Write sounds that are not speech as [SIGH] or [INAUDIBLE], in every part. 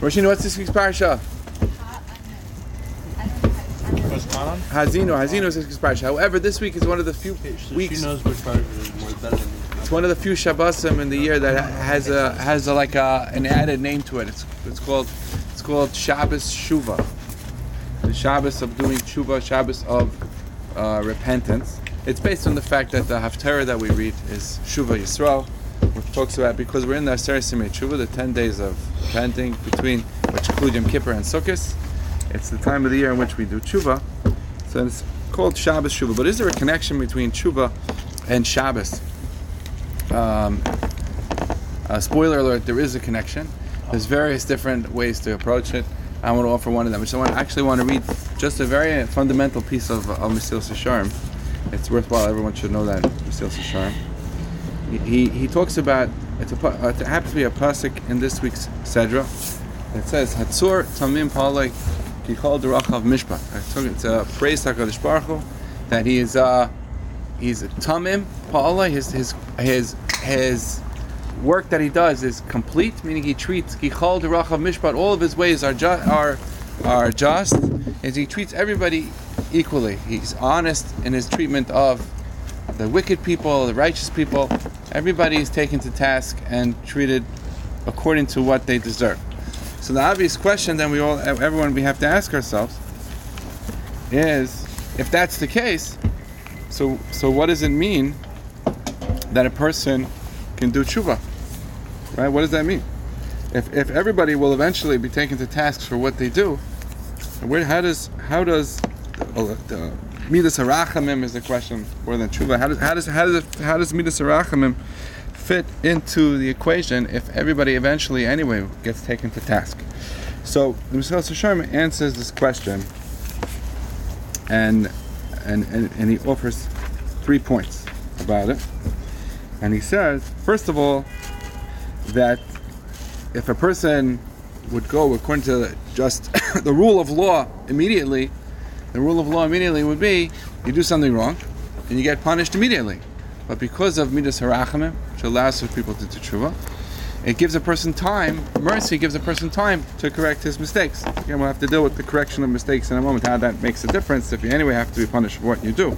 Roshina, what's this week's parsha? Haazinu. Haazinu is this week's parsha. However, this week is one of the few weeks. she knows which part is more better than. It's one of the few Shabbosim in the year that has a has a, like a, an added name to it. It's it's called it's called Shabbos Shuva. The Shabbos of doing Shuva, Shabbos of uh, repentance. It's based on the fact that the Haftarah that we read is Shuva Yisrael, which talks about because we're in the Aseret Simei Shuva, the ten days of repenting between which include Yom Kippur and Sukkot. It's the time of the year in which we do Shuva. So it's called Shabbos Shuva. But is there a connection between Shuva and Shabbos? Um, uh, spoiler alert: there is a connection. There's various different ways to approach it. I want to offer one of them. So I actually want to read just a very fundamental piece of of Mesilas Yesharim. It's worthwhile. Everyone should know that Mesilas Yesharim. He, he talks about it happens to be a pasuk in this week's Sedra. It says Hatzur Tamim Palei Kichol Derachav Mishpat. It's a praise Hakadosh Baruch Hu that he is uh he's a Tamim Palei. His his his his work that he does is complete, meaning he treats Kichol Derachav Mishpat. All of his ways are ju- are are just. Is he treats everybody equally. He's honest in his treatment of the wicked people, the righteous people. Everybody is taken to task and treated according to what they deserve. So the obvious question then we all, everyone, we have to ask ourselves is, if that's the case, so so what does it mean that a person can do tshuva? Right? What does that mean? If, if everybody will eventually be taken to task for what they do, where how does how does oh, the midas harachamim is the question more than tshuva? How does how does how does it, how does midas harachamim fit into the equation if everybody eventually anyway gets taken to task? So the Mesilas Yesharim answers this question, and, and and and he offers three points about it. And he says, first of all, that if a person would go according to just [COUGHS] the rule of law immediately, the rule of law immediately would be you do something wrong and you get punished immediately. But because of midas harachamim, which allows for people to do tshuva, it gives a person time, mercy gives a person time to correct his mistakes. Again, we'll have to deal with the correction of mistakes in a moment, how that makes a difference if you anyway have to be punished for what you do.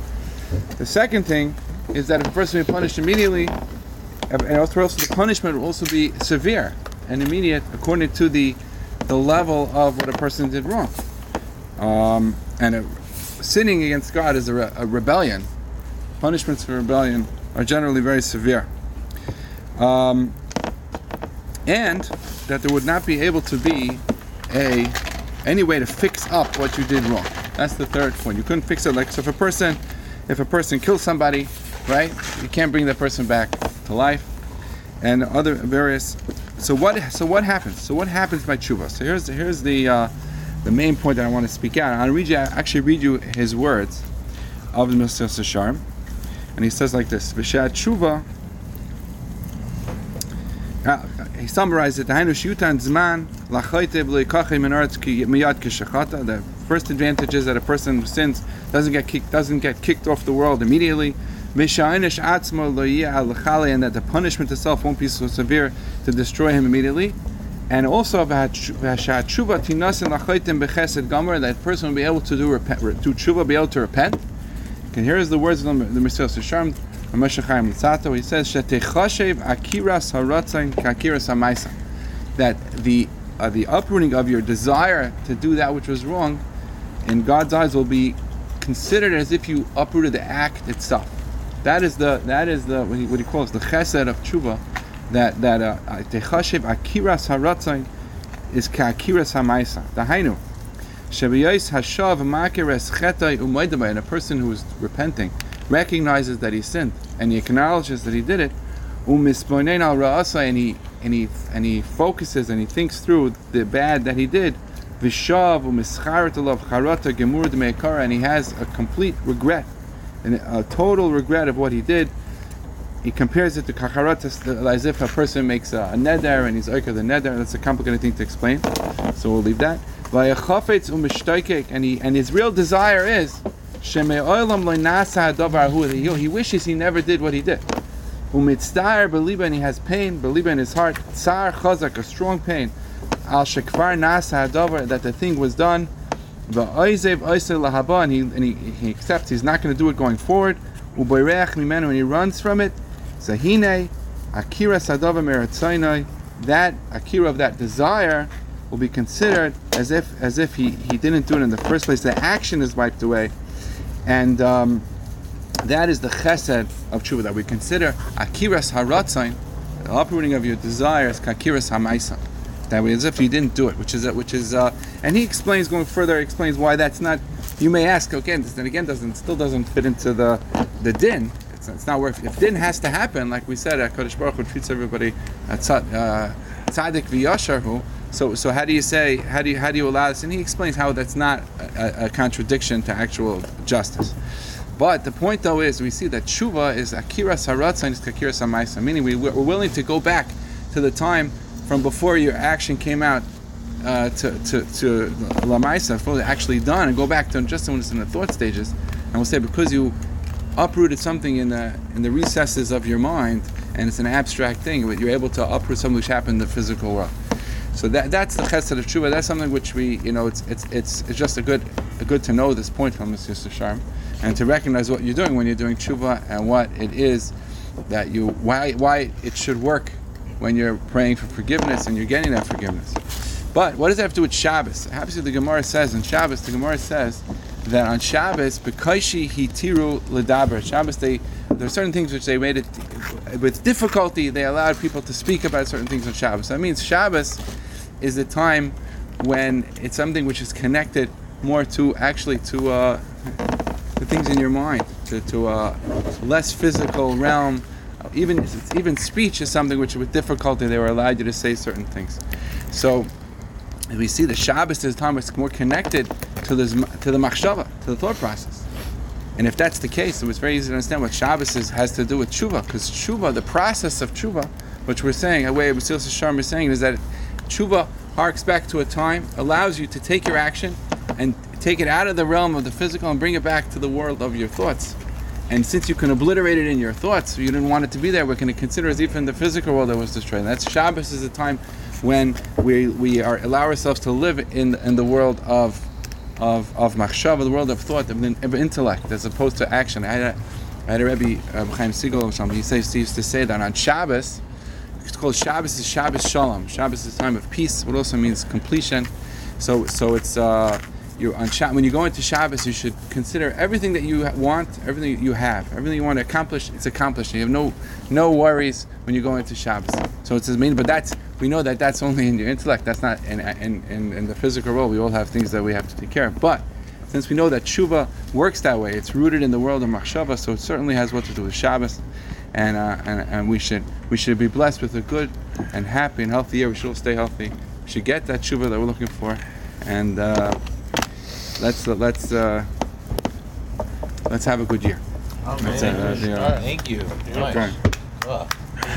The second thing is that if a person be punished immediately, and also the punishment will also be severe and immediate according to the the level of what a person did wrong. Um, and sinning against God is a, re- a rebellion. Punishments for rebellion are generally very severe. Um, and that there would not be able to be a any way to fix up what you did wrong. That's the third point. You couldn't fix it like so if a person if a person kills somebody, right? You can't bring that person back to life. And other various so what so what happens? So what happens by tshuva? So here's here's the uh, the main point that I want to speak out. I'll read you I actually read you his words of the Mesilas Yesharim. And he says like this, Vishat tshuva uh, he summarized it. The first advantage is that a person who sins doesn't get kicked doesn't get kicked off the world immediately. And that the punishment itself won't be so severe to destroy him immediately. And also v'hashat tshuva tinasin lachoitim b'chesed gomer, that person will be able to do repent, to tshuva, be able to repent. And here is the words of the the Mesilas Yesharim, Moshe. He says, "Shetechashev akiras hamaisa," that the uh, the uprooting of your desire to do that which was wrong, in God's eyes, will be considered as if you uprooted the act itself. That is the that is the what he, what he calls the chesed of tshuva. That that uh, techashev akiras haratzain is kakiras hamaisa. Dahainu. Shabiyais hashav makeres chetai umaydamai, and a person who is repenting recognizes that he sinned and he acknowledges that he did it. Umisponein al ra'asa, and he and he and he focuses and he thinks through the bad that he did. Vishav umischaret alav charata gemur meikara, and he has a complete regret, and a total regret of what he did. He compares it to kacharatas as if a person makes a, a neder and he's oika the neder. That's a complicated thing to explain, so we'll leave that. And he and his real desire is. He he wishes he never did what he did. Umitzdayer beliba, and he has pain, beliba in his heart. Tsar chazak, a strong pain. al shekvar nasa hadavar that the thing was done. Va'oizev oiser lahaba and he and he, he accepts he's not going to do it going forward. Uboirech mimenu and he runs from it. Zahine akira sadava meratzainai. That akira of that desire will be considered as if as if he, he didn't do it in the first place. The action is wiped away, and um, that is the chesed of tshuva that we consider akiras haratzain, the uprooting of your desires, kakiras hamaisa. That way, as if you didn't do it, which is which is, uh, and he explains going further. Explains why that's not. You may ask again. This then again doesn't still doesn't fit into the the din. It's, it's not worth. If din has to happen, like we said, Hakadosh Baruch Hu treats everybody uh, uh, tzaddik v'yasharhu. So so how do you say how do you how do you allow this? And he explains how that's not a, a, contradiction to actual justice. But the point though is we see that tshuva is akira saratza and is kakira samaisa, meaning we, we're willing to go back to the time from before your action came out uh, to to to lamaisa, fully actually done, and go back to just when it's in the thought stages, and we'll say because you uprooted something in the in the recesses of your mind, and it's an abstract thing, but you're able to uproot something which happened in the physical world. So that that's the chesed of tshuva. That's something which we, you know, it's it's it's, it's just a good a good to know this point from Mesilas Yesharim, and to recognize what you're doing when you're doing tshuva and what it is that you why why it should work when you're praying for forgiveness and you're getting that forgiveness. But what does that have to do with Shabbos? Obviously, the Gemara says in Shabbos, the Gemara says that on Shabbos, Bekaishi hitiru ledaber. Shabbos, they there are certain things which they made it with difficulty. They allowed people to speak about certain things on Shabbos. That means Shabbos is a time when it's something which is connected more to actually to uh, the things in your mind, to, to a less physical realm. Even even speech is something which with difficulty they were allowed you to say certain things. So we see the Shabbos is a time it's more connected to the to the machshava, to the thought process. And if that's the case, it was very easy to understand what Shabbos is, has to do with tshuva, because tshuva, the process of tshuva, which we're saying, the way Mesilas Yesharim is saying, is that tshuva harks back to a time, allows you to take your action and take it out of the realm of the physical and bring it back to the world of your thoughts. And since you can obliterate it in your thoughts, you didn't want it to be there, we're going to consider as even the physical world that was destroyed. And that's Shabbos is a time when we, we are allow ourselves to live in, in the world of of of machshava, the world of thought, of, of intellect, as opposed to action. I had a, I had a Rebbe, uh, Chaim Siegel or something. He says he used to say that on Shabbos, it's called Shabbos is Shabbos Shalom. Shabbos is time of peace. What also means completion. So so it's uh, you're on Shabbos. When you go into Shabbos, you should consider everything that you want, everything you have, everything you want to accomplish. It's accomplished. You have no no worries when you go into Shabbos. So it's mean, but that's we know that that's only in your intellect. That's not in in, in, in the physical world. We all have things that we have to take care of. But since we know that tshuva works that way, it's rooted in the world of machshava, so it certainly has what to do with Shabbos, and, uh, and and we should we should be blessed with a good and happy and healthy year. We should all stay healthy. We should get that tshuva that we're looking for, and uh, let's uh, let's uh, let's have a good year. Oh, man. it, that's it. All right, thank you. Nice. Okay. Ugh.